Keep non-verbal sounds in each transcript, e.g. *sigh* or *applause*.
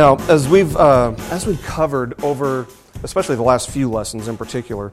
Now, as we've uh, as we've covered over, especially the last few lessons in particular,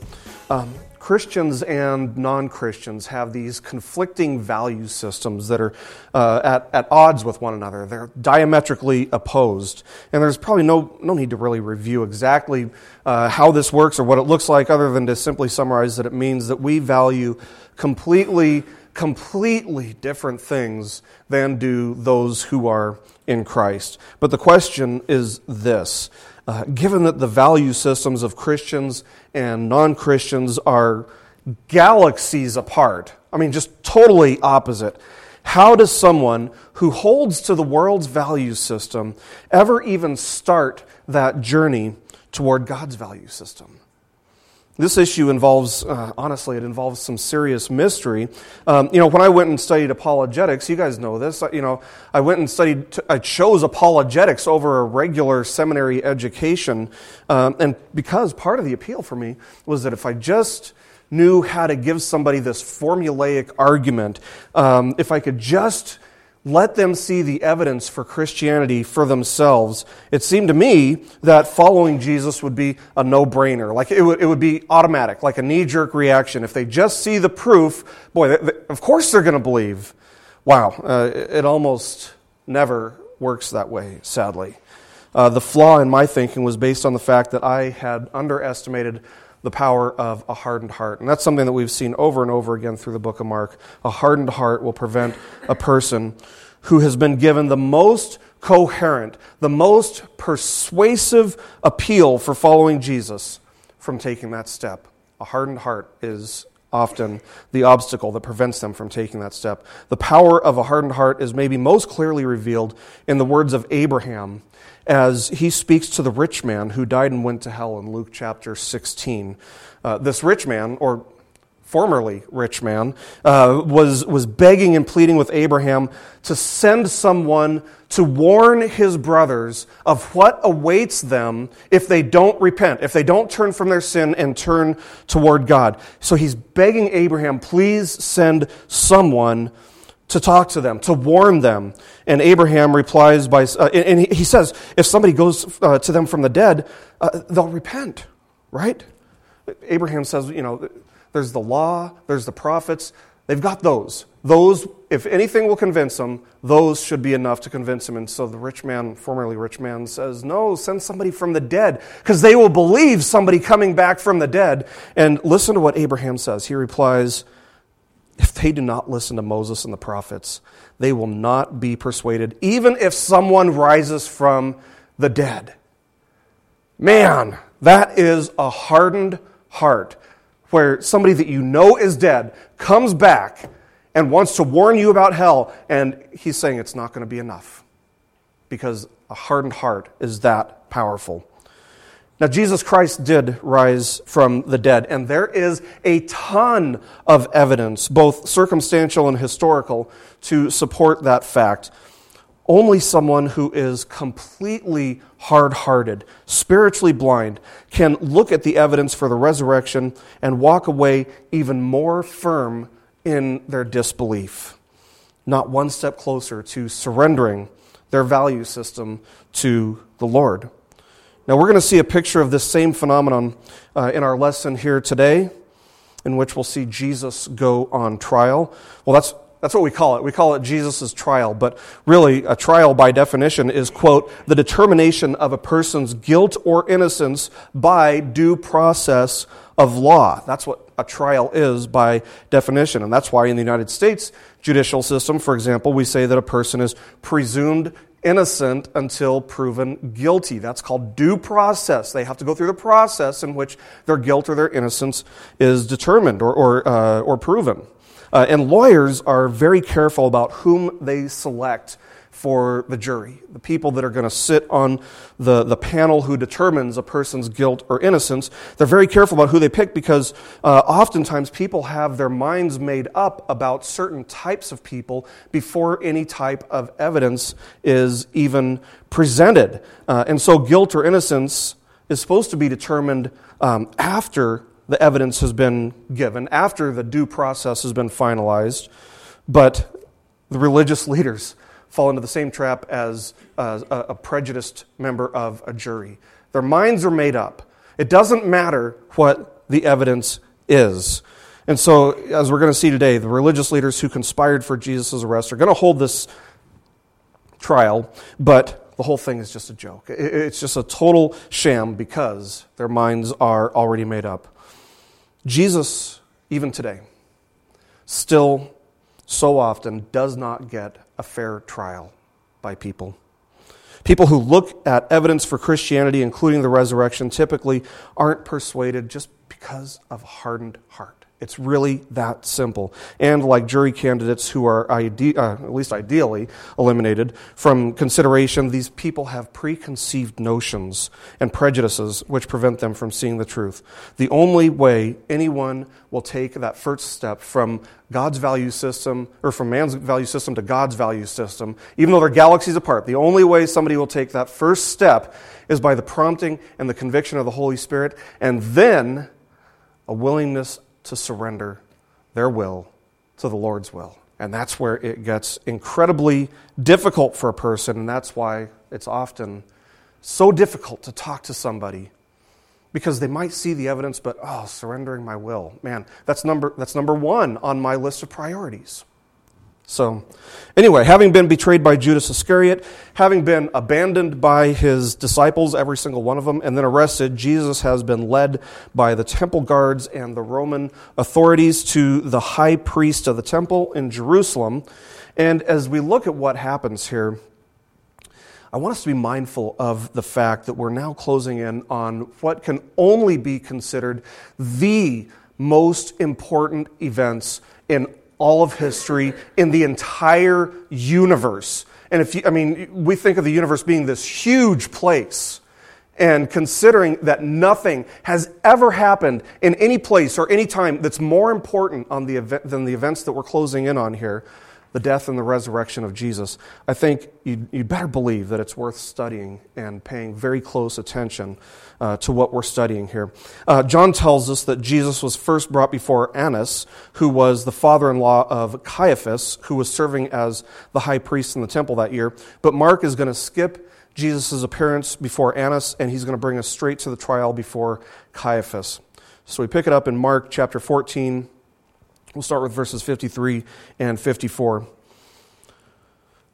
um, Christians and non-Christians have these conflicting value systems that are uh, at, at odds with one another. They're diametrically opposed, and there's probably no no need to really review exactly uh, how this works or what it looks like, other than to simply summarize that it means that we value completely completely different things than do those who are in Christ. But the question is this uh, given that the value systems of Christians and non Christians are galaxies apart, I mean, just totally opposite. How does someone who holds to the world's value system ever even start that journey toward God's value system? This issue involves, uh, honestly, it involves some serious mystery. Um, you know, when I went and studied apologetics, you guys know this. You know, I went and studied, I chose apologetics over a regular seminary education. Um, and because part of the appeal for me was that if I just knew how to give somebody this formulaic argument, um, if I could just let them see the evidence for Christianity for themselves. It seemed to me that following Jesus would be a no brainer. Like it would, it would be automatic, like a knee jerk reaction. If they just see the proof, boy, they, they, of course they're going to believe. Wow, uh, it almost never works that way, sadly. Uh, the flaw in my thinking was based on the fact that I had underestimated the power of a hardened heart. And that's something that we've seen over and over again through the book of Mark. A hardened heart will prevent a person who has been given the most coherent, the most persuasive appeal for following Jesus from taking that step. A hardened heart is often the obstacle that prevents them from taking that step. The power of a hardened heart is maybe most clearly revealed in the words of Abraham as he speaks to the rich man who died and went to hell in Luke chapter 16. Uh, this rich man, or formerly rich man, uh, was, was begging and pleading with Abraham to send someone to warn his brothers of what awaits them if they don't repent, if they don't turn from their sin and turn toward God. So he's begging Abraham, please send someone to talk to them, to warn them. And Abraham replies by, uh, and he says, if somebody goes uh, to them from the dead, uh, they'll repent, right? Abraham says, you know, there's the law, there's the prophets. They've got those. Those, if anything will convince them, those should be enough to convince him. And so the rich man, formerly rich man, says, No, send somebody from the dead, because they will believe somebody coming back from the dead. And listen to what Abraham says. He replies, if they do not listen to Moses and the prophets, they will not be persuaded, even if someone rises from the dead. Man, that is a hardened heart where somebody that you know is dead comes back and wants to warn you about hell, and he's saying it's not going to be enough because a hardened heart is that powerful. Now, Jesus Christ did rise from the dead, and there is a ton of evidence, both circumstantial and historical, to support that fact. Only someone who is completely hard hearted, spiritually blind, can look at the evidence for the resurrection and walk away even more firm in their disbelief. Not one step closer to surrendering their value system to the Lord. Now, we're going to see a picture of this same phenomenon uh, in our lesson here today, in which we'll see Jesus go on trial. Well, that's, that's what we call it. We call it Jesus' trial, but really, a trial by definition is, quote, the determination of a person's guilt or innocence by due process of law. That's what a trial is by definition. And that's why in the United States judicial system, for example, we say that a person is presumed innocent until proven guilty. That's called due process. They have to go through the process in which their guilt or their innocence is determined or, or, uh, or proven. Uh, and lawyers are very careful about whom they select for the jury, the people that are going to sit on the, the panel who determines a person's guilt or innocence. They're very careful about who they pick because uh, oftentimes people have their minds made up about certain types of people before any type of evidence is even presented. Uh, and so guilt or innocence is supposed to be determined um, after the evidence has been given, after the due process has been finalized. But the religious leaders, fall into the same trap as a, a prejudiced member of a jury. Their minds are made up. It doesn't matter what the evidence is. And so, as we're going to see today, the religious leaders who conspired for Jesus' arrest are going to hold this trial, but the whole thing is just a joke. It's just a total sham because their minds are already made up. Jesus, even today, still so often does not get a fair trial by people. People who look at evidence for Christianity, including the resurrection, typically aren't persuaded just because of hardened heart. It's really that simple. And like jury candidates who are ide- uh, at least ideally eliminated from consideration, these people have preconceived notions and prejudices which prevent them from seeing the truth. The only way anyone will take that first step from God's value system, or from man's value system to God's value system, even though they're galaxies apart, the only way somebody will take that first step is by the prompting and the conviction of the Holy Spirit, and then a willingness to surrender their will to the Lord's will. And that's where it gets incredibly difficult for a person, and that's why it's often so difficult to talk to somebody because they might see the evidence, but oh, surrendering my will. Man, that's number, that's number one on my list of priorities. So, anyway, having been betrayed by Judas Iscariot, having been abandoned by his disciples, every single one of them, and then arrested, Jesus has been led by the temple guards and the Roman authorities to the high priest of the temple in Jerusalem. And as we look at what happens here, I want us to be mindful of the fact that we're now closing in on what can only be considered the most important events in all of history, in the entire universe. And if you, I mean, we think of the universe being this huge place. And considering that nothing has ever happened in any place or any time that's more important on the event, than the events that we're closing in on here, the death and the resurrection of Jesus, I think you'd, you'd better believe that it's worth studying and paying very close attention uh, to what we're studying here. Uh, John tells us that Jesus was first brought before Annas, who was the father in law of Caiaphas, who was serving as the high priest in the temple that year. But Mark is going to skip Jesus' appearance before Annas, and he's going to bring us straight to the trial before Caiaphas. So we pick it up in Mark chapter 14. We'll start with verses 53 and 54.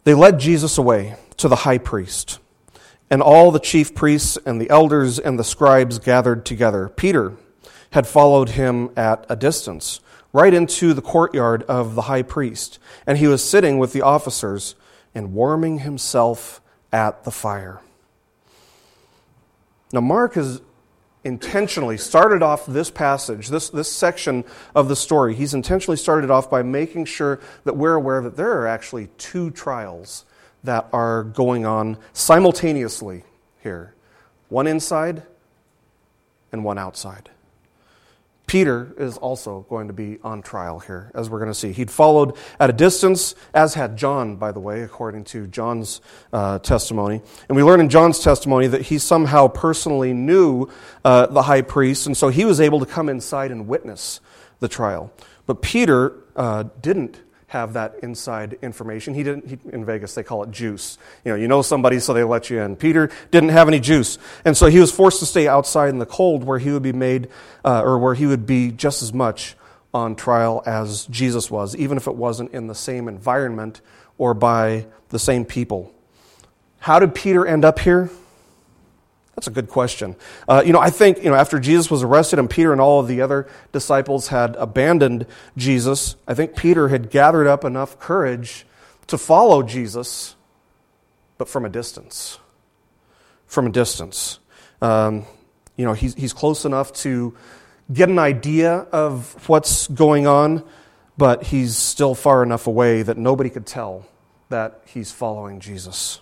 They led Jesus away to the high priest. And all the chief priests and the elders and the scribes gathered together. Peter had followed him at a distance, right into the courtyard of the high priest, and he was sitting with the officers and warming himself at the fire. Now, Mark has intentionally started off this passage, this, this section of the story. He's intentionally started off by making sure that we're aware that there are actually two trials that are going on simultaneously here one inside and one outside. Peter is also going to be on trial here, as we're going to see. He'd followed at a distance, as had John, by the way, according to John's uh, testimony. And we learn in John's testimony that he somehow personally knew uh, the high priest, and so he was able to come inside and witness the trial. But Peter uh, didn't have that inside information. He didn't, he, in Vegas, they call it juice. You know, you know somebody, so they let you in. Peter didn't have any juice. And so he was forced to stay outside in the cold where he would be made, uh, or where he would be just as much on trial as Jesus was, even if it wasn't in the same environment or by the same people. How did Peter end up here? That's a good question. Uh, you know, I think, you know, after Jesus was arrested and Peter and all of the other disciples had abandoned Jesus, I think Peter had gathered up enough courage to follow Jesus, but from a distance. From a distance. Um, you know, he's, he's close enough to get an idea of what's going on, but he's still far enough away that nobody could tell that he's following Jesus.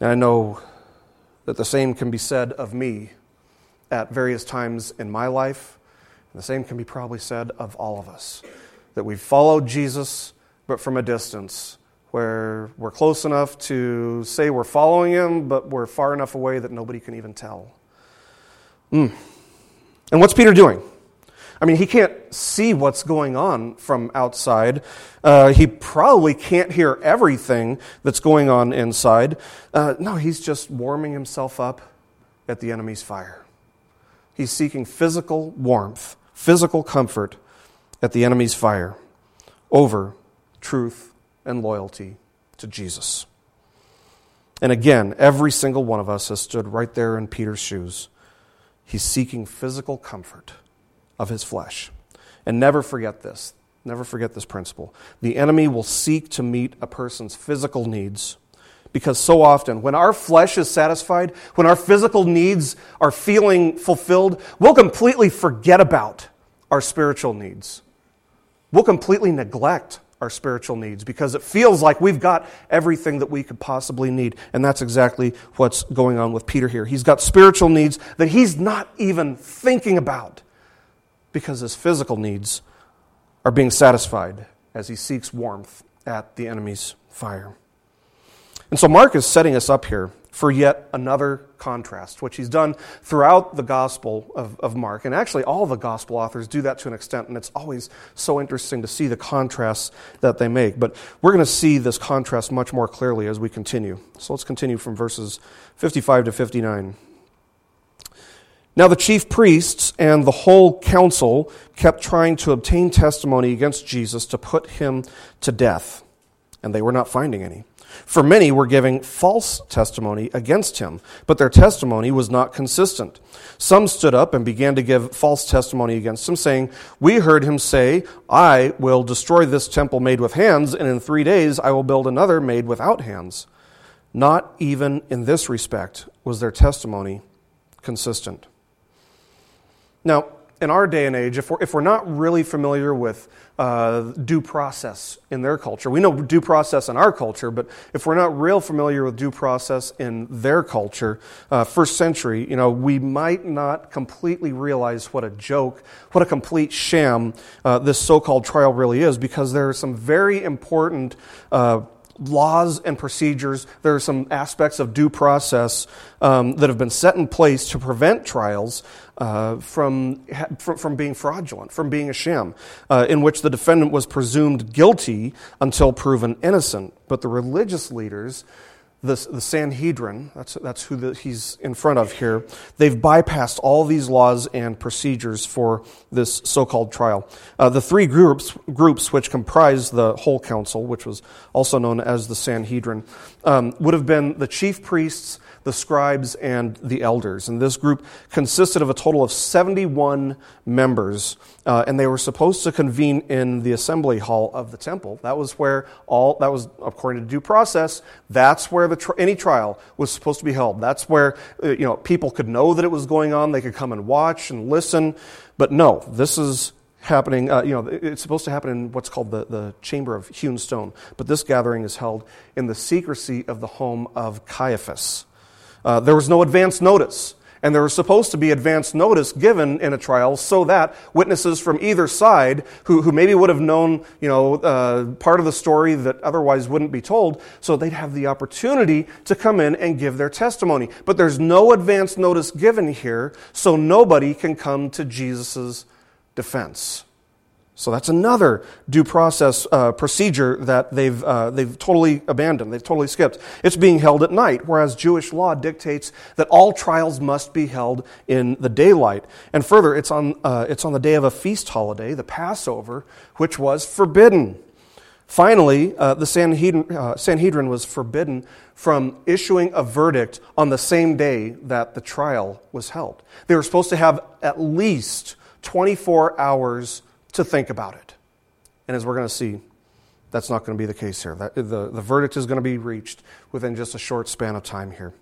And I know that the same can be said of me at various times in my life. And the same can be probably said of all of us. That we've followed Jesus, but from a distance, where we're close enough to say we're following him, but we're far enough away that nobody can even tell. Mm. And what's Peter doing? I mean, he can't see what's going on from outside. Uh, he probably can't hear everything that's going on inside. Uh, no, he's just warming himself up at the enemy's fire. He's seeking physical warmth, physical comfort at the enemy's fire over truth and loyalty to Jesus. And again, every single one of us has stood right there in Peter's shoes. He's seeking physical comfort of his flesh. And never forget this. Never forget this principle. The enemy will seek to meet a person's physical needs because so often, when our flesh is satisfied, when our physical needs are feeling fulfilled, we'll completely forget about our spiritual needs. We'll completely neglect our spiritual needs because it feels like we've got everything that we could possibly need. And that's exactly what's going on with Peter here. He's got spiritual needs that he's not even thinking about because his physical needs are being satisfied as he seeks warmth at the enemy's fire. And so Mark is setting us up here for yet another contrast, which he's done throughout the Gospel of, of Mark. And actually, all the Gospel authors do that to an extent, and it's always so interesting to see the contrasts that they make. But we're going to see this contrast much more clearly as we continue. So let's continue from verses 55 to 59. Now, the chief priests and the whole council kept trying to obtain testimony against Jesus to put him to death, and they were not finding any. For many were giving false testimony against him, but their testimony was not consistent. Some stood up and began to give false testimony against him, saying, We heard him say, I will destroy this temple made with hands, and in three days I will build another made without hands. Not even in this respect was their testimony consistent. Now, in our day and age, if we're, if we're not really familiar with uh, due process in their culture, we know due process in our culture, but if we're not real familiar with due process in their culture, uh, first century, you know, we might not completely realize what a joke, what a complete sham uh, this so-called trial really is, because there are some very important uh, laws and procedures. There are some aspects of due process um, that have been set in place to prevent trials uh, from, from being fraudulent, from being a sham, uh, in which the defendant was presumed guilty until proven innocent. But the religious leaders the, the Sanhedrin, that's, that's who the, he's in front of here, they've bypassed all these laws and procedures for this so called trial. Uh, the three groups, groups which comprise the whole council, which was also known as the Sanhedrin, um, would have been the chief priests, the scribes, and the elders. And this group consisted of a total of 71 members, uh, and they were supposed to convene in the assembly hall of the temple. That was where all, that was according to due process, that's where the any trial was supposed to be held. That's where, uh, you know, people could know that it was going on, they could come and watch and listen. But no, this is happening, uh, you know, it's supposed to happen in what's called the, the Chamber of Hewn Stone. But this gathering is held in the secrecy of the home of Caiaphas. Uh, there was no advance notice. And there was supposed to be advance notice given in a trial so that witnesses from either side, who, who maybe would have known, you know, uh, part of the story that otherwise wouldn't be told, so they'd have the opportunity to come in and give their testimony. But there's no advance notice given here, so nobody can come to Jesus' defense. So that's another due process uh, procedure that they've, uh, they've totally abandoned, they've totally skipped. It's being held at night, whereas Jewish law dictates that all trials must be held in the daylight. And further, it's on, uh, it's on the day of a feast holiday, the Passover, which was forbidden. Finally, uh, the Sanhedrin, uh, Sanhedrin was forbidden from issuing a verdict on the same day that the trial was held. They were supposed to have at least 24 hours to think about it. And as we're going to see, that's not going to be the case here. That, the, the verdict is going to be reached within just a short span of time here.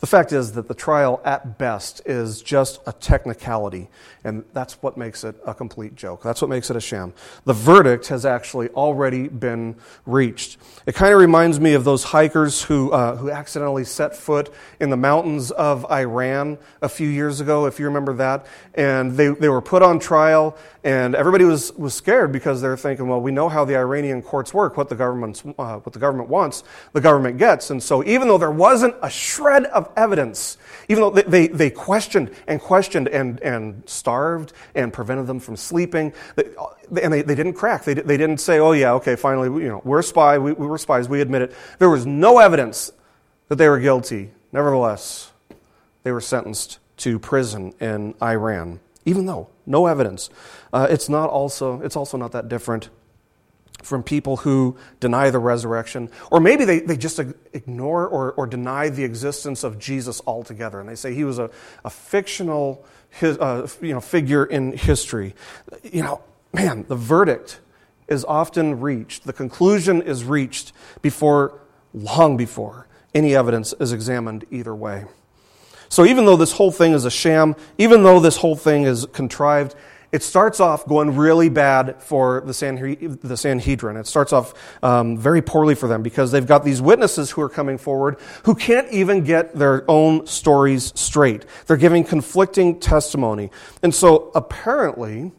The fact is that the trial, at best, is just a technicality, and that's what makes it a complete joke. That's what makes it a sham. The verdict has actually already been reached. It kind of reminds me of those hikers who, uh, who accidentally set foot in the mountains of Iran a few years ago, if you remember that, and they, they were put on trial, and everybody was, was scared because they're thinking, well, we know how the Iranian courts work. What the, government's, uh, what the government wants, the government gets. And so even though there wasn't a shred of evidence. Even though they, they, questioned and questioned and, and starved and prevented them from sleeping, and they, they didn't crack. They, they didn't say, oh, yeah, okay, finally, you know, we're spy, we, we were spies, we admit it. There was no evidence that they were guilty. Nevertheless, they were sentenced to prison in Iran, even though no evidence. Uh, it's not also, it's also not that different from people who deny the resurrection, or maybe they, they just ignore or, or deny the existence of Jesus altogether, and they say he was a, a fictional his, uh, you know, figure in history. You know, man, the verdict is often reached, the conclusion is reached before, long before, any evidence is examined either way. So even though this whole thing is a sham, even though this whole thing is contrived, it starts off going really bad for the, Sanhedrin. It starts off um, very poorly for them because they've got these witnesses who are coming forward who can't even get their own stories straight. They're giving conflicting testimony. And so apparently,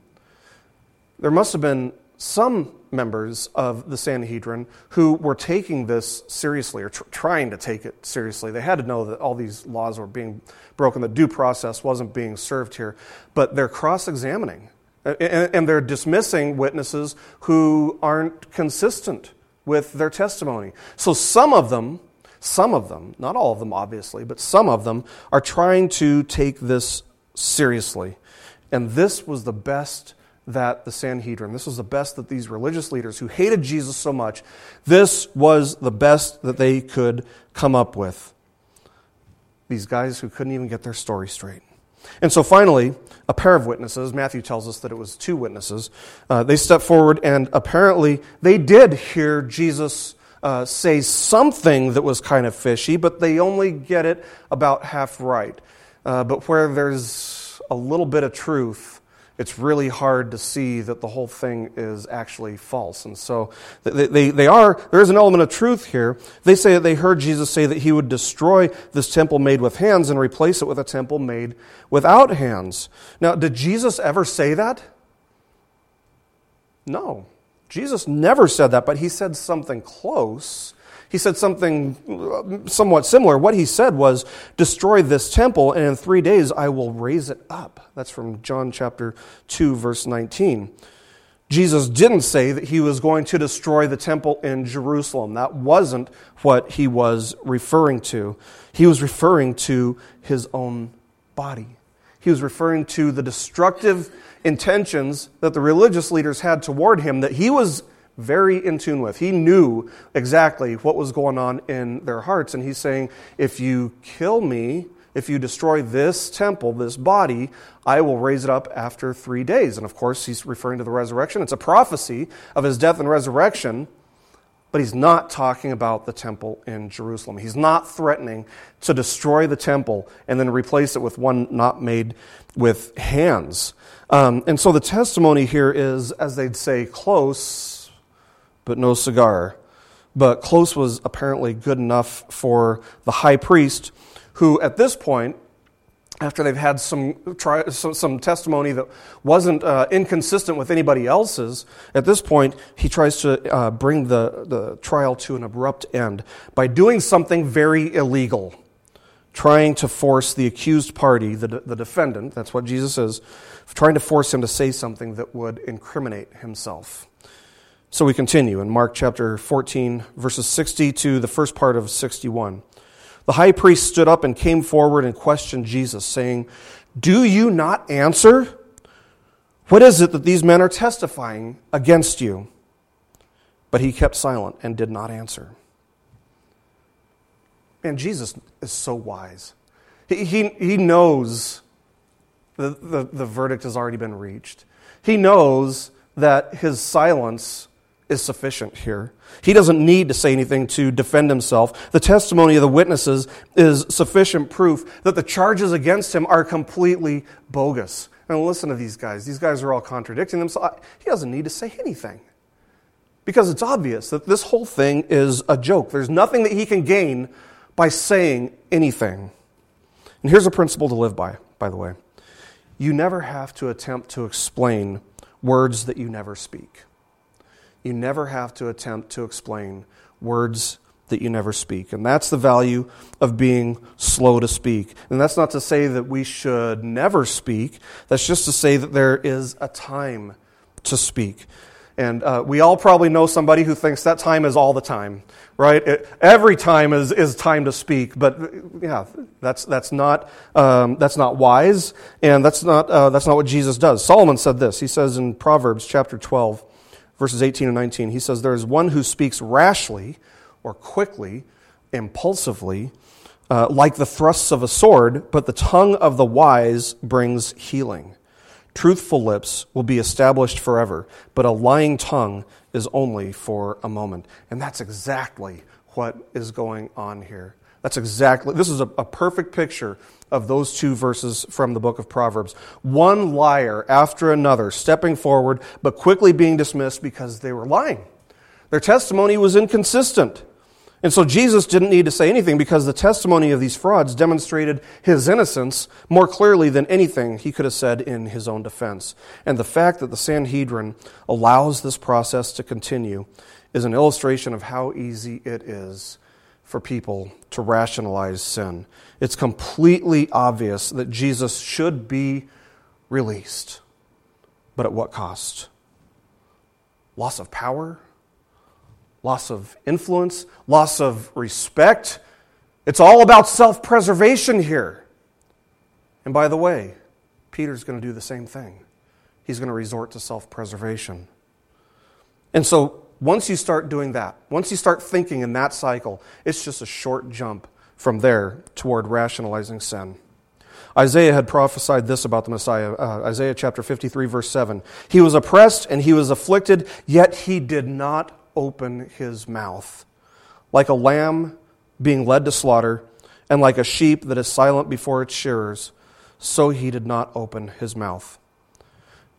there must have been some members of the Sanhedrin who were taking this seriously or tr- trying to take it seriously. They had to know that all these laws were being broken, the due process wasn't being served here. But they're cross examining and, and they're dismissing witnesses who aren't consistent with their testimony. So some of them, some of them, not all of them obviously, but some of them are trying to take this seriously. And this was the best that the Sanhedrin, this was the best that these religious leaders who hated Jesus so much, this was the best that they could come up with. These guys who couldn't even get their story straight. And so finally, a pair of witnesses, Matthew tells us that it was two witnesses, uh, they stepped forward and apparently they did hear Jesus uh, say something that was kind of fishy, but they only get it about half right. Uh, but where there's a little bit of truth, it's really hard to see that the whole thing is actually false. And so they, they, they, are, there is an element of truth here. They say that they heard Jesus say that he would destroy this temple made with hands and replace it with a temple made without hands. Now, did Jesus ever say that? No. Jesus never said that, but he said something close he said something uh, somewhat similar. What he said was, Destroy this temple, and in three days I will raise it up. That's from John chapter 2, verse 19. Jesus didn't say that he was going to destroy the temple in Jerusalem. That wasn't what he was referring to. He was referring to his own body. He was referring to the destructive intentions that the religious leaders had toward him that he was very in tune with. He knew exactly what was going on in their hearts. And he's saying, if you kill me, if you destroy this temple, this body, I will raise it up after three days. And of course, he's referring to the resurrection. It's a prophecy of his death and resurrection, but he's not talking about the temple in Jerusalem. He's not threatening to destroy the temple and then replace it with one not made with hands. Um, and so the testimony here is, as they'd say, close but no cigar. But close was apparently good enough for the high priest, who at this point, after they've had some, try, some, some, testimony that wasn't uh, inconsistent with anybody else's, at this point, he tries to uh, bring the, the trial to an abrupt end by doing something very illegal, trying to force the accused party, the, the defendant, that's what Jesus is, trying to force him to say something that would incriminate himself. So we continue in Mark chapter 14, verses 60 to the first part of 61. The high priest stood up and came forward and questioned Jesus, saying, Do you not answer? What is it that these men are testifying against you? But he kept silent and did not answer. And Jesus is so wise. He, he, he knows the, the, the verdict has already been reached. He knows that his silence is sufficient here. He doesn't need to say anything to defend himself. The testimony of the witnesses is sufficient proof that the charges against him are completely bogus. And listen to these guys. These guys are all contradicting themselves. He doesn't need to say anything because it's obvious that this whole thing is a joke. There's nothing that he can gain by saying anything. And here's a principle to live by, by the way you never have to attempt to explain words that you never speak. You never have to attempt to explain words that you never speak. And that's the value of being slow to speak. And that's not to say that we should never speak, that's just to say that there is a time to speak. And uh, we all probably know somebody who thinks that time is all the time, right? It, every time is, is time to speak. But yeah, that's, that's, not, um, that's not wise, and that's not, uh, that's not what Jesus does. Solomon said this. He says in Proverbs chapter 12, verses 18 and 19, he says, There is one who speaks rashly or quickly, impulsively, uh, like the thrusts of a sword, but the tongue of the wise brings healing. Truthful lips will be established forever, but a lying tongue is only for a moment. And that's exactly what is going on here. That's exactly, this is a, a, perfect picture of those two verses from the book of Proverbs. One liar after another stepping forward, but quickly being dismissed because they were lying. Their testimony was inconsistent. And so Jesus didn't need to say anything because the testimony of these frauds demonstrated his innocence more clearly than anything he could have said in his own defense. And the fact that the Sanhedrin allows this process to continue is an illustration of how easy it is for people to rationalize sin. It's completely obvious that Jesus should be released. But at what cost? Loss of power? loss of influence, loss of respect. It's all about self preservation here. And by the way, Peter's going to do the same thing. He's going to resort to self preservation. And so, once you start doing that, once you start thinking in that cycle, it's just a short jump from there toward rationalizing sin. Isaiah had prophesied this about the Messiah. Uh, Isaiah chapter 53, verse 7. He was oppressed and he was afflicted, yet he did not open his mouth. Like a lamb being led to slaughter, and like a sheep that is silent before its shearers, so he did not open his mouth.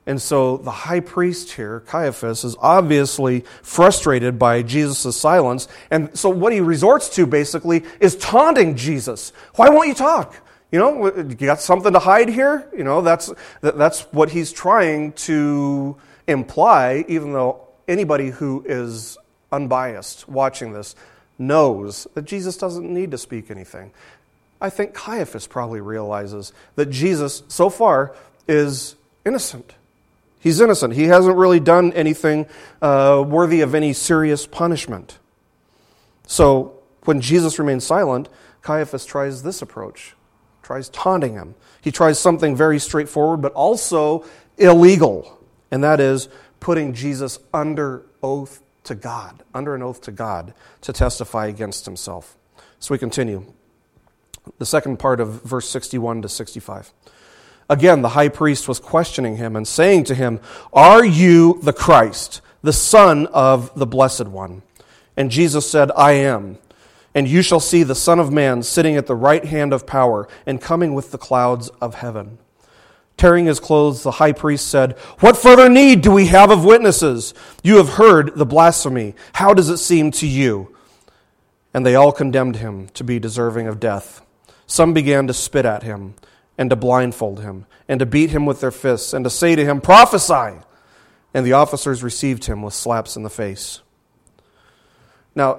And so the high priest here, Caiaphas, is obviously frustrated by Jesus' silence. And so what he resorts to basically is taunting Jesus. Why won't you talk? You know, you got something to hide here? You know, that's, that's what he's trying to imply, even though anybody who is unbiased watching this knows that Jesus doesn't need to speak anything. I think Caiaphas probably realizes that Jesus, so far, is innocent. He's innocent. He hasn't really done anything uh, worthy of any serious punishment. So when Jesus remains silent, Caiaphas tries this approach, tries taunting him. He tries something very straightforward, but also illegal, and that is putting Jesus under oath to God, under an oath to God, to testify against himself. So we continue. The second part of verse 61 to 65. Again, the high priest was questioning him and saying to him, Are you the Christ, the Son of the Blessed One? And Jesus said, I am. And you shall see the Son of Man sitting at the right hand of power and coming with the clouds of heaven. Tearing his clothes, the high priest said, What further need do we have of witnesses? You have heard the blasphemy. How does it seem to you? And they all condemned him to be deserving of death. Some began to spit at him, and to blindfold him, and to beat him with their fists, and to say to him, Prophesy! And the officers received him with slaps in the face. Now,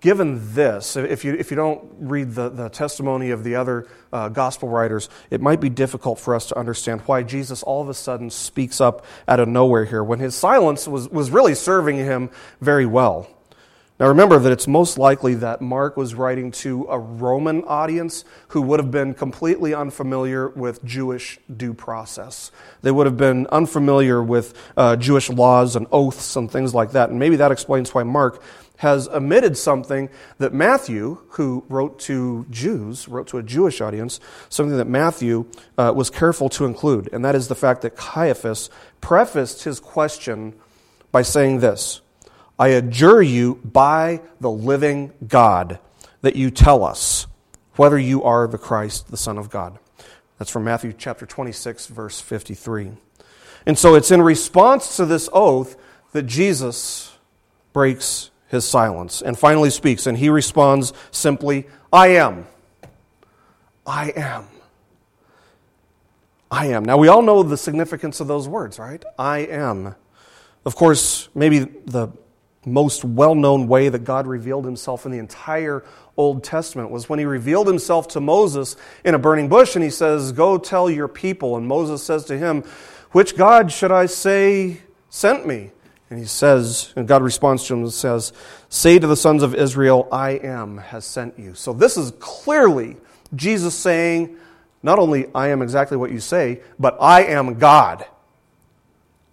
given this, if you, if you don't read the, the testimony of the other uh, gospel writers, it might be difficult for us to understand why Jesus all of a sudden speaks up out of nowhere here when his silence was, was really serving him very well. Now, remember that it's most likely that Mark was writing to a Roman audience who would have been completely unfamiliar with Jewish due process. They would have been unfamiliar with uh, Jewish laws and oaths and things like that. And maybe that explains why Mark has omitted something that Matthew, who wrote to Jews, wrote to a Jewish audience, something that Matthew uh, was careful to include, and that is the fact that Caiaphas prefaced his question by saying this I adjure you by the living God that you tell us whether you are the Christ, the Son of God. That's from Matthew chapter 26, verse 53. And so it's in response to this oath that Jesus breaks his silence and finally speaks, and he responds simply, I am. I am. I am. Now, we all know the significance of those words, right? I am. Of course, maybe the most well known way that God revealed himself in the entire Old Testament was when he revealed himself to Moses in a burning bush and he says, Go tell your people. And Moses says to him, Which God should I say sent me? And he says, and God responds to him and says, Say to the sons of Israel, I am has sent you. So this is clearly Jesus saying, Not only I am exactly what you say, but I am God.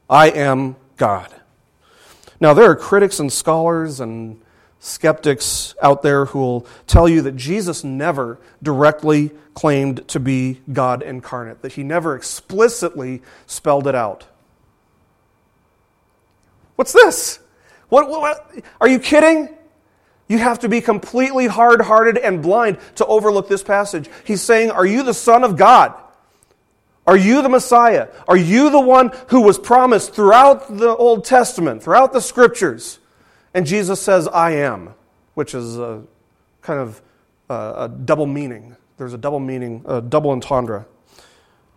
I am God. Now, there are critics and scholars and skeptics out there who will tell you that Jesus never directly claimed to be God incarnate, that he never explicitly spelled it out. What's this? What, what, what? Are you kidding? You have to be completely hard hearted and blind to overlook this passage. He's saying, Are you the Son of God? Are you the Messiah? Are you the one who was promised throughout the Old Testament, throughout the scriptures? And Jesus says, I am, which is a kind of a, a double meaning. There's a double meaning, a double entendre,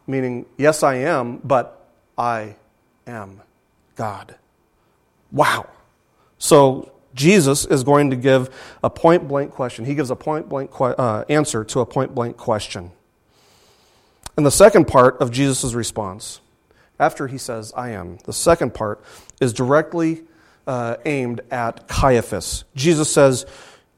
meaning, yes, I am, but I am God. Wow. So Jesus is going to give a point blank question. He gives a point blank uh, answer to a point blank question. And the second part of Jesus' response, after he says, I am, the second part is directly uh, aimed at Caiaphas. Jesus says,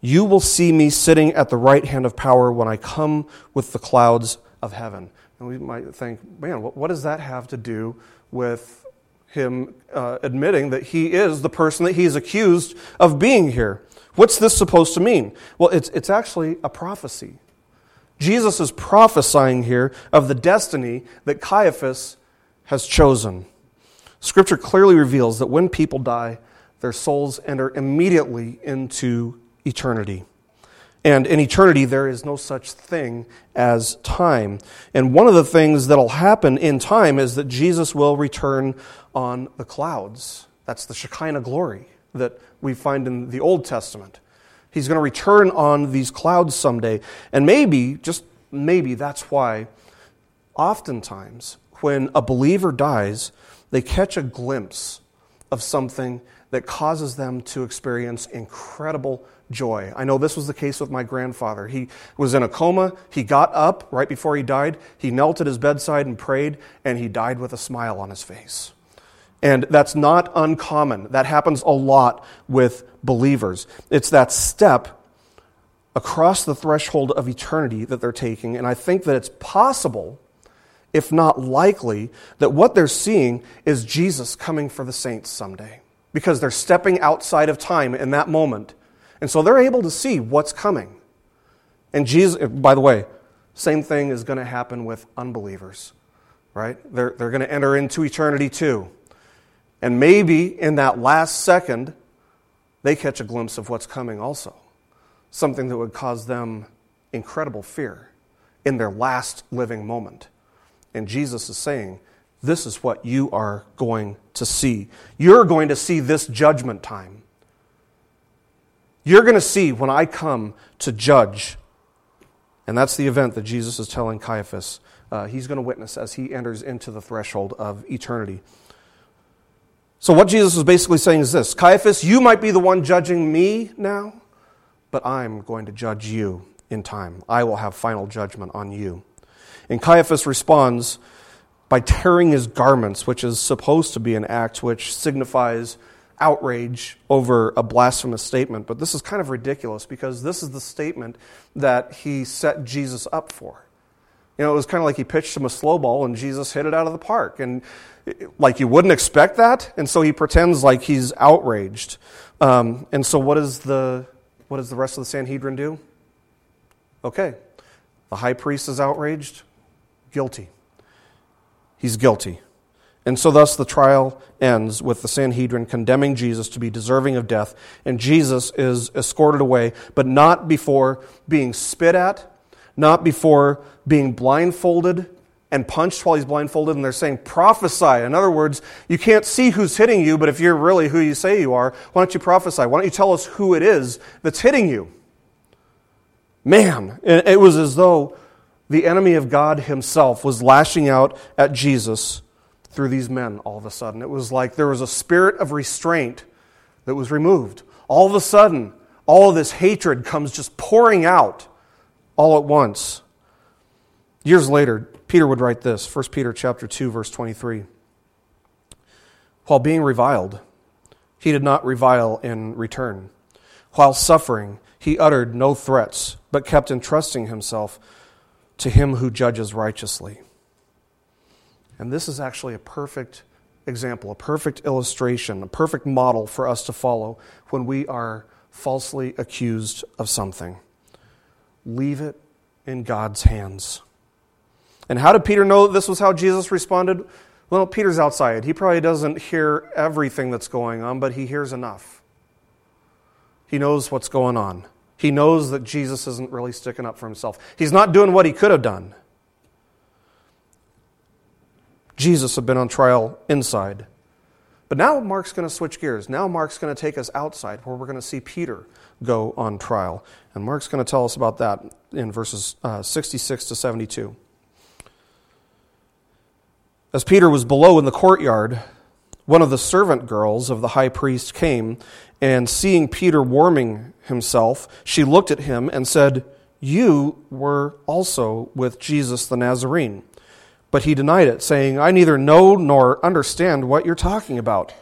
You will see me sitting at the right hand of power when I come with the clouds of heaven. And we might think, man, what, does that have to do with him uh, admitting that he is the person that he's accused of being here? What's this supposed to mean? Well, it's, it's actually a prophecy. Jesus is prophesying here of the destiny that Caiaphas has chosen. Scripture clearly reveals that when people die, their souls enter immediately into eternity. And in eternity, there is no such thing as time. And one of the things that'll happen in time is that Jesus will return on the clouds. That's the Shekinah glory that we find in the Old Testament. He's going to return on these clouds someday. And maybe, just maybe, that's why oftentimes when a believer dies, they catch a glimpse of something that causes them to experience incredible joy. I know this was the case with my grandfather. He was in a coma. He got up right before he died. He knelt at his bedside and prayed, and he died with a smile on his face. And that's not uncommon. That happens a lot with believers. It's that step across the threshold of eternity that they're taking. And I think that it's possible, if not likely, that what they're seeing is Jesus coming for the saints someday. Because they're stepping outside of time in that moment. And so they're able to see what's coming. And Jesus, by the way, same thing is going to happen with unbelievers, right? They're, they're going to enter into eternity too. And maybe in that last second, they catch a glimpse of what's coming also. Something that would cause them incredible fear in their last living moment. And Jesus is saying, This is what you are going to see. You're going to see this judgment time. You're going to see when I come to judge. And that's the event that Jesus is telling Caiaphas uh, he's going to witness as he enters into the threshold of eternity. So, what Jesus is basically saying is this Caiaphas, you might be the one judging me now, but I'm going to judge you in time. I will have final judgment on you. And Caiaphas responds by tearing his garments, which is supposed to be an act which signifies outrage over a blasphemous statement. But this is kind of ridiculous because this is the statement that he set Jesus up for. You know, it was kind of like he pitched him a slow ball and Jesus hit it out of the park. And like you wouldn't expect that. And so he pretends like he's outraged. Um, and so what, is the, what does the rest of the Sanhedrin do? Okay. The high priest is outraged. Guilty. He's guilty. And so, thus, the trial ends with the Sanhedrin condemning Jesus to be deserving of death, and Jesus is escorted away, but not before being spit at, not before being blindfolded and punched while he's blindfolded, and they're saying, prophesy. In other words, you can't see who's hitting you, but if you're really who you say you are, why don't you prophesy? Why don't you tell us who it is that's hitting you? Man, it was as though the enemy of God himself was lashing out at Jesus through these men all of a sudden. It was like there was a spirit of restraint that was removed. All of a sudden, all of this hatred comes just pouring out all at once. Years later, Peter would write this 1 Peter chapter 2 verse 23. While being reviled, he did not revile in return. While suffering, he uttered no threats, but kept entrusting himself to him who judges righteously. And this is actually a perfect example, a perfect illustration, a perfect model for us to follow when we are falsely accused of something. Leave it in God's hands. And how did Peter know this was how Jesus responded? Well, Peter's outside. He probably doesn't hear everything that's going on, but he hears enough. He knows what's going on. He knows that Jesus isn't really sticking up for himself. He's not doing what he could have done. Jesus had been on trial inside. But now Mark's going to switch gears. Now Mark's going to take us outside where we're going to see Peter go on trial. And Mark's going to tell us about that in verses uh, 66 to 72. As Peter was below in the courtyard, one of the servant girls of the high priest came, and seeing Peter warming himself, she looked at him and said, You were also with Jesus the Nazarene. But he denied it, saying, I neither know nor understand what you're talking about.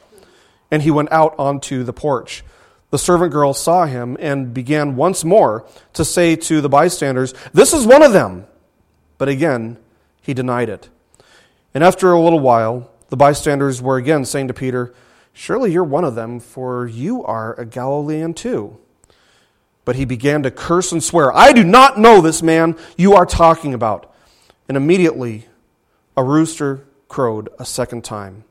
And he went out onto the porch. The servant girl saw him and began once more to say to the bystanders, This is one of them. But again, he denied it. And after a little while, the bystanders were again saying to Peter, Surely you're one of them, for you are a Galilean too. But he began to curse and swear, I do not know this man you are talking about. And immediately a rooster crowed a second time.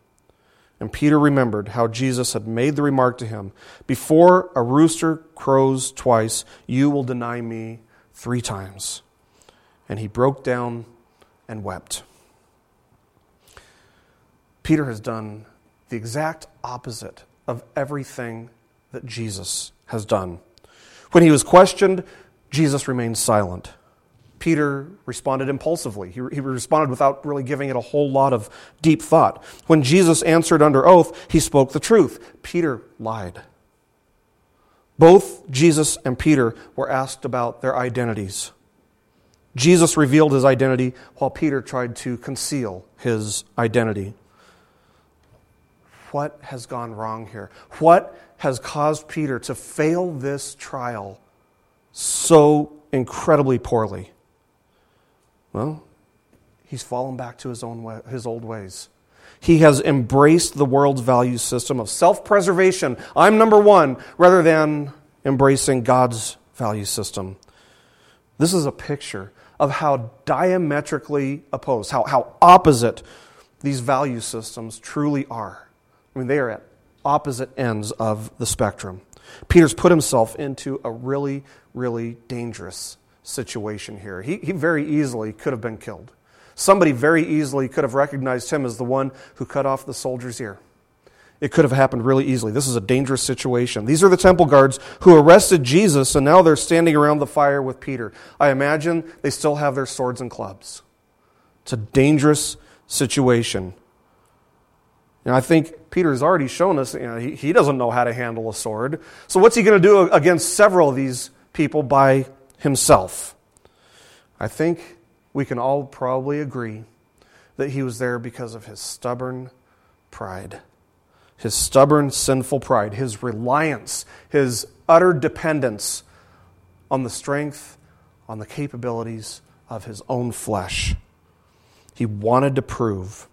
And Peter remembered how Jesus had made the remark to him Before a rooster crows twice, you will deny me three times. And he broke down and wept. Peter has done the exact opposite of everything that Jesus has done. When he was questioned, Jesus remained silent. Peter responded impulsively. He, he, responded without really giving it a whole lot of deep thought. When Jesus answered under oath, he spoke the truth. Peter lied. Both Jesus and Peter were asked about their identities. Jesus revealed his identity while Peter tried to conceal his identity. What has gone wrong here? What has caused Peter to fail this trial so incredibly poorly? Well, he's fallen back to his, own way, his old ways. He has embraced the world's value system of self preservation. I'm number one, rather than embracing God's value system. This is a picture of how diametrically opposed, how, how opposite these value systems truly are. I mean, they are at opposite ends of the spectrum. Peter's put himself into a really, really dangerous situation here. He, he very easily could have been killed. Somebody very easily could have recognized him as the one who cut off the soldier's ear. It could have happened really easily. This is a dangerous situation. These are the temple guards who arrested Jesus, and now they're standing around the fire with Peter. I imagine they still have their swords and clubs. It's a dangerous situation. And I think Peter has already shown us you know, he, he doesn't know how to handle a sword. So, what's he going to do against several of these people by himself. I think we can all probably agree that he was there because of his stubborn pride. His stubborn, sinful pride, his reliance, his utter dependence on the strength, on the capabilities of his own flesh. He wanted to prove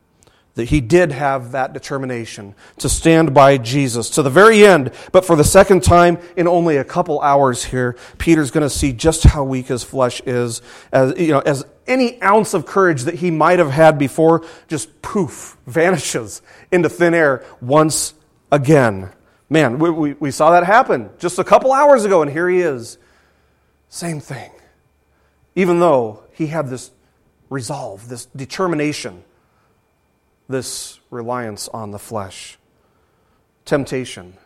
that he did have that determination to stand by Jesus to the very end. But for the second time in only a couple hours here, Peter's going to see just how weak his flesh is. As, you know, as any ounce of courage that he might have had before just poof, vanishes into thin air once again. Man, we, we, we saw that happen just a couple hours ago, and here he is. Same thing. Even though he had this resolve, this determination this reliance on the flesh. Temptation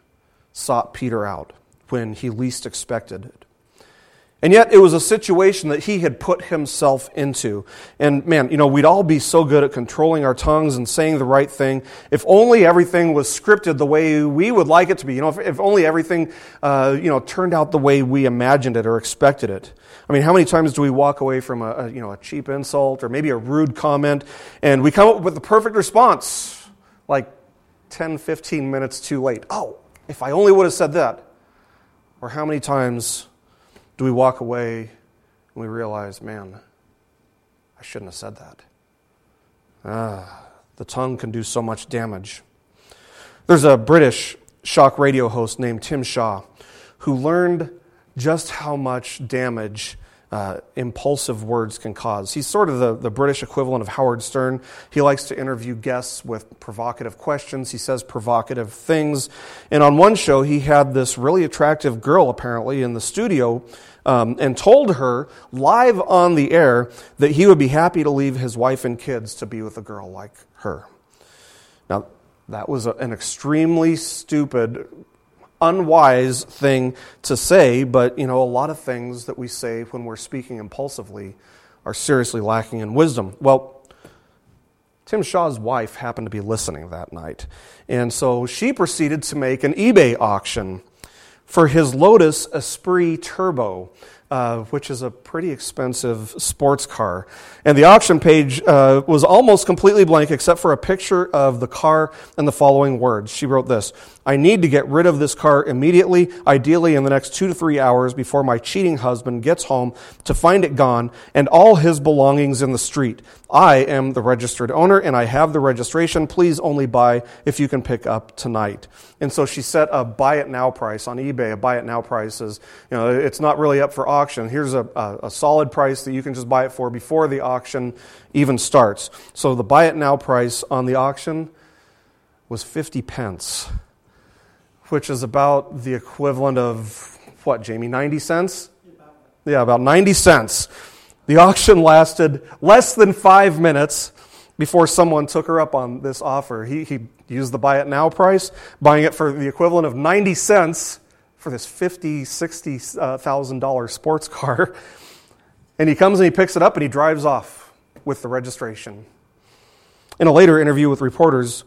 sought Peter out when he least expected it. And yet, it was a situation that he had put himself into. And man, you know, we'd all be so good at controlling our tongues and saying the right thing if only everything was scripted the way we would like it to be. You know, if, if only everything, uh, you know, turned out the way we imagined it or expected it. I mean, how many times do we walk away from a, a you know, a cheap insult or maybe a rude comment and we come up with the perfect response like 10, 15 minutes too late? Oh, if I only would have said that. Or how many times do we walk away and we realize, man, I shouldn't have said that? Ah, the tongue can do so much damage. There's a British shock radio host named Tim Shaw who learned just how much damage uh, impulsive words can cause. He's sort of the, the British equivalent of Howard Stern. He likes to interview guests with provocative questions. He says provocative things. And on one show, he had this really attractive girl apparently in the studio um, and told her live on the air that he would be happy to leave his wife and kids to be with a girl like her. Now, that was an extremely stupid unwise thing to say, but you know, a lot of things that we say when we're speaking impulsively are seriously lacking in wisdom. Well, Tim Shaw's wife happened to be listening that night, and so she proceeded to make an eBay auction for his Lotus Esprit Turbo uh, which is a pretty expensive sports car. And the auction page uh, was almost completely blank except for a picture of the car and the following words. She wrote this I need to get rid of this car immediately, ideally in the next two to three hours before my cheating husband gets home to find it gone and all his belongings in the street. I am the registered owner and I have the registration. Please only buy if you can pick up tonight. And so she set a buy it now price on eBay. A buy it now price is, you know, it's not really up for auction. Here's a, a, a solid price that you can just buy it for before the auction even starts. So the buy it now price on the auction was 50 pence, which is about the equivalent of what, Jamie, 90 cents? Yeah, about 90 cents. The auction lasted less than five minutes before someone took her up on this offer. He, he used the buy it now price, buying it for the equivalent of 90 cents for this $50,000, uh, $60,000 sports *laughs* car. And he comes and he picks it up and he drives off with the registration. In a later interview with reporters,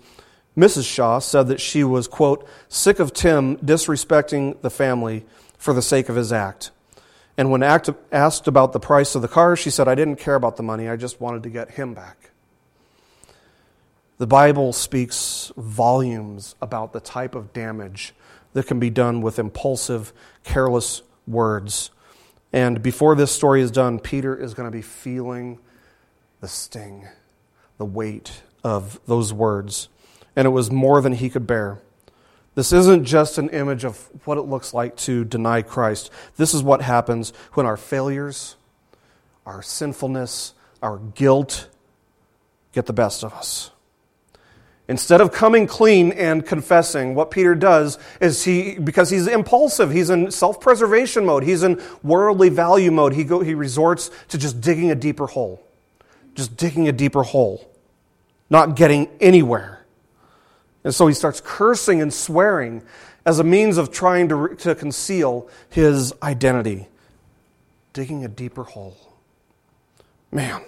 Mrs. Shaw said that she was, quote, sick of Tim disrespecting the family for the sake of his act. And when asked about the price of the car, she said, I didn't care about the money, I just wanted to get him back. The Bible speaks volumes about the type of damage that can be done with impulsive, careless words. And before this story is done, Peter is going to be feeling the sting, the weight of those words. And it was more than he could bear. This isn't just an image of what it looks like to deny Christ. This is what happens when our failures, our sinfulness, our guilt get the best of us. Instead of coming clean and confessing, what Peter does is he, because he's impulsive, he's in self preservation mode, he's in worldly value mode, he, go, he resorts to just digging a deeper hole. Just digging a deeper hole, not getting anywhere. And so he starts cursing and swearing as a means of trying to, to conceal his identity, digging a deeper hole. Man,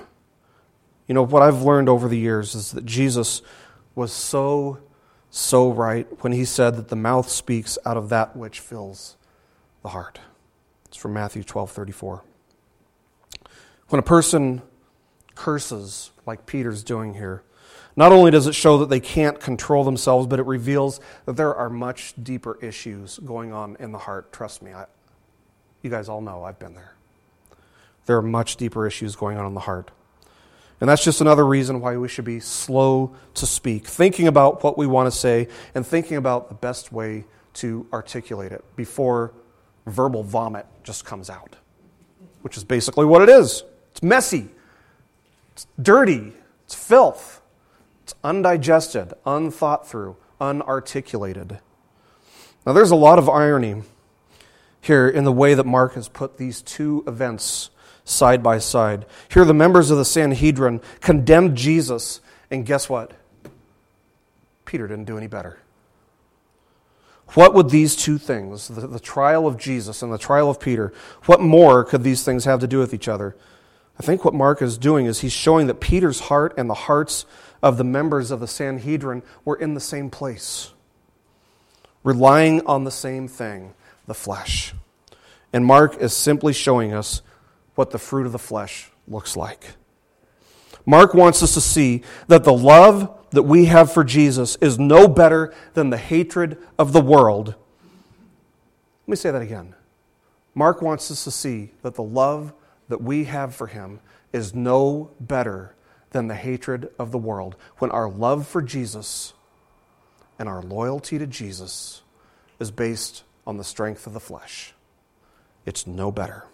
you know, what I've learned over the years is that Jesus was so, so right when he said that the mouth speaks out of that which fills the heart. It's from Matthew 12 34. When a person curses, like Peter's doing here, not only does it show that they can't control themselves, but it reveals that there are much deeper issues going on in the heart. Trust me, I, you guys all know I've been there. There are much deeper issues going on in the heart. And that's just another reason why we should be slow to speak, thinking about what we want to say and thinking about the best way to articulate it before verbal vomit just comes out, which is basically what it is. It's messy, it's dirty, it's filth, it's undigested, unthought through, unarticulated. Now, there's a lot of irony here in the way that Mark has put these two events side by side. Here, the members of the Sanhedrin condemned Jesus, and guess what? Peter didn't do any better. What would these two things, the, the, trial of Jesus and the trial of Peter, what more could these things have to do with each other? I think what Mark is doing is he's showing that Peter's heart and the hearts of the members of the Sanhedrin were in the same place, relying on the same thing, the flesh. And Mark is simply showing us what the fruit of the flesh looks like. Mark wants us to see that the love that we have for Jesus is no better than the hatred of the world. Let me say that again. Mark wants us to see that the love that we have for him is no better than the hatred of the world. When our love for Jesus and our loyalty to Jesus is based on the strength of the flesh, it's no better.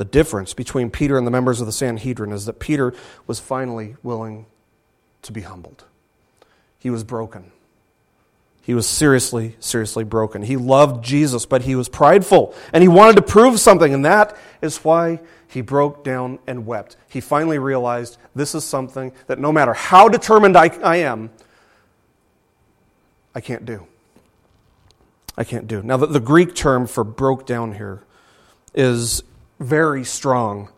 The difference between Peter and the members of the Sanhedrin is that Peter was finally willing to be humbled. He was broken. He was seriously, seriously broken. He loved Jesus, but he was prideful and he wanted to prove something, and that is why he broke down and wept. He finally realized this is something that no matter how determined I, I am, I can't do. I can't do. Now, the, the Greek term for broke down here is very strong.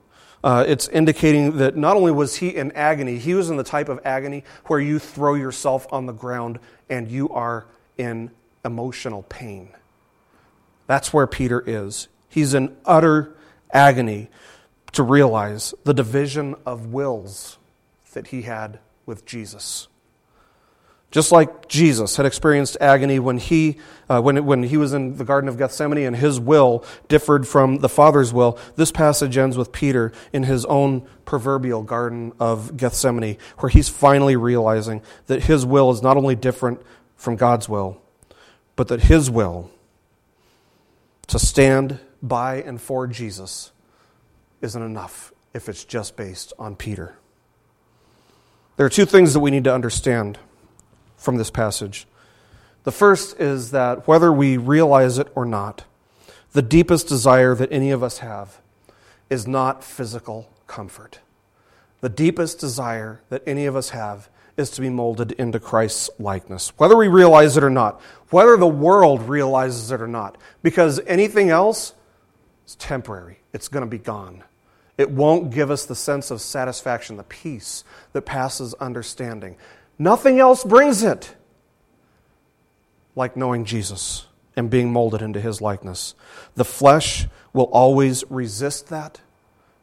Uh, it's indicating that not only was he in agony, he was in the type of agony where you throw yourself on the ground and you are in emotional pain. That's where Peter is. He's in utter agony to realize the division of wills that he had with Jesus. Just like Jesus had experienced agony when he, uh, when, when he was in the Garden of Gethsemane and his will differed from the Father's will, this passage ends with Peter in his own proverbial Garden of Gethsemane, where he's finally realizing that his will is not only different from God's will, but that his will to stand by and for Jesus isn't enough if it's just based on Peter. There are two things that we need to understand from this passage. The first is that whether we realize it or not, the deepest desire that any of us have is not physical comfort. The deepest desire that any of us have is to be molded into Christ's likeness, whether we realize it or not, whether the world realizes it or not, because anything else is temporary, it's going to be gone. It won't give us the sense of satisfaction, the peace that passes understanding. Nothing else brings it like knowing Jesus and being molded into his likeness. The flesh will always resist that,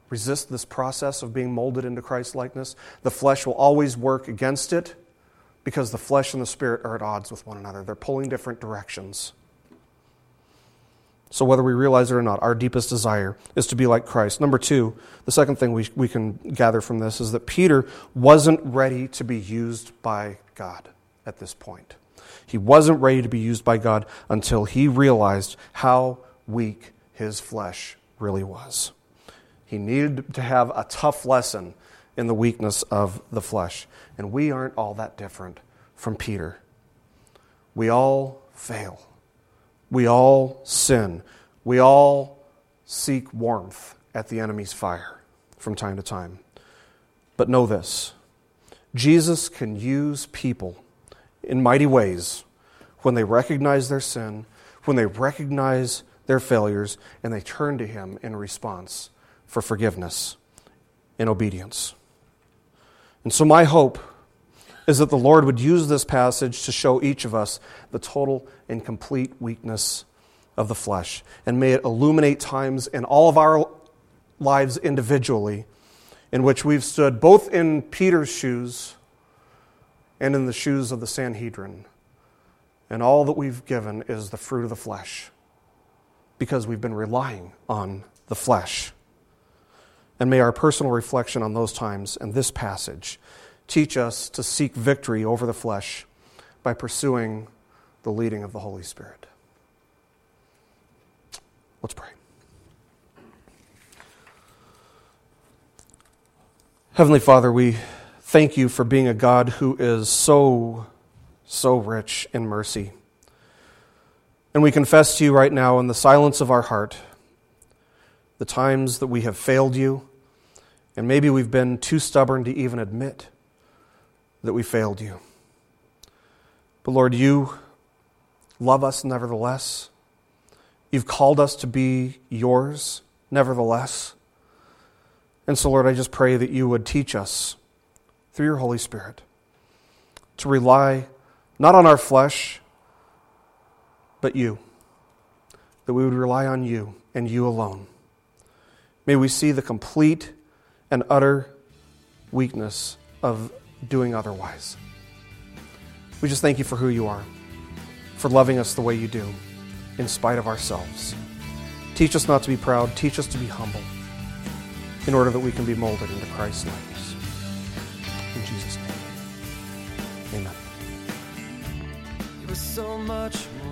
resist this process of being molded into Christ's likeness. The flesh will always work against it because the flesh and the spirit are at odds with one another. They're pulling different directions. So, whether we realize it or not, our deepest desire is to be like Christ. Number two, the second thing we, we can gather from this is that Peter wasn't ready to be used by God at this point. He wasn't ready to be used by God until he realized how weak his flesh really was. He needed to have a tough lesson in the weakness of the flesh. And we aren't all that different from Peter. We all fail. We all sin. We all seek warmth at the enemy's fire from time to time. But know this Jesus can use people in mighty ways when they recognize their sin, when they recognize their failures, and they turn to Him in response for forgiveness and obedience. And so, my hope is that the Lord would use this passage to show each of us the total and complete weakness of the flesh. And may it illuminate times in all of our lives individually in which we've stood both in Peter's shoes and in the shoes of the Sanhedrin. And all that we've given is the fruit of the flesh because we've been relying on the flesh. And may our personal reflection on those times and this passage teach us to seek victory over the flesh by pursuing the leading of the Holy Spirit. Let's pray. Heavenly Father, we thank you for being a God who is so, so rich in mercy. And we confess to you right now in the silence of our heart the times that we have failed you, and maybe we've been too stubborn to even admit that we failed you. But Lord, you love us nevertheless. You've called us to be yours nevertheless. And so, Lord, I just pray that you would teach us through your Holy Spirit to rely not on our flesh, but you. That we would rely on you and you alone. May we see the complete and utter weakness of doing otherwise. We just thank you for who you are, for loving us the way you do, in spite of ourselves. Teach us not to be proud, teach us to be humble, in order that we can be molded into Christ's likeness. In Jesus' name, amen.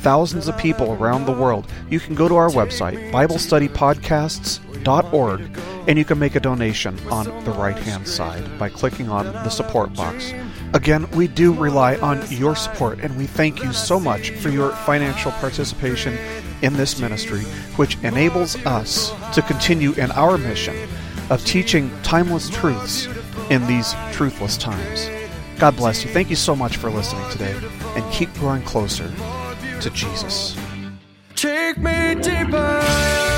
thousands of people around the world, you can go to our website, BibleStudyPodcasts.org, and you can make a donation on the right hand side by clicking on the support box. Again, we do rely on your support, and we thank you so much for your financial participation in this ministry, which enables us to continue in our mission of teaching timeless truths in these truthless times. God bless you. Thank you so much for listening today, and keep growing closer to Jesus. Take me deeper.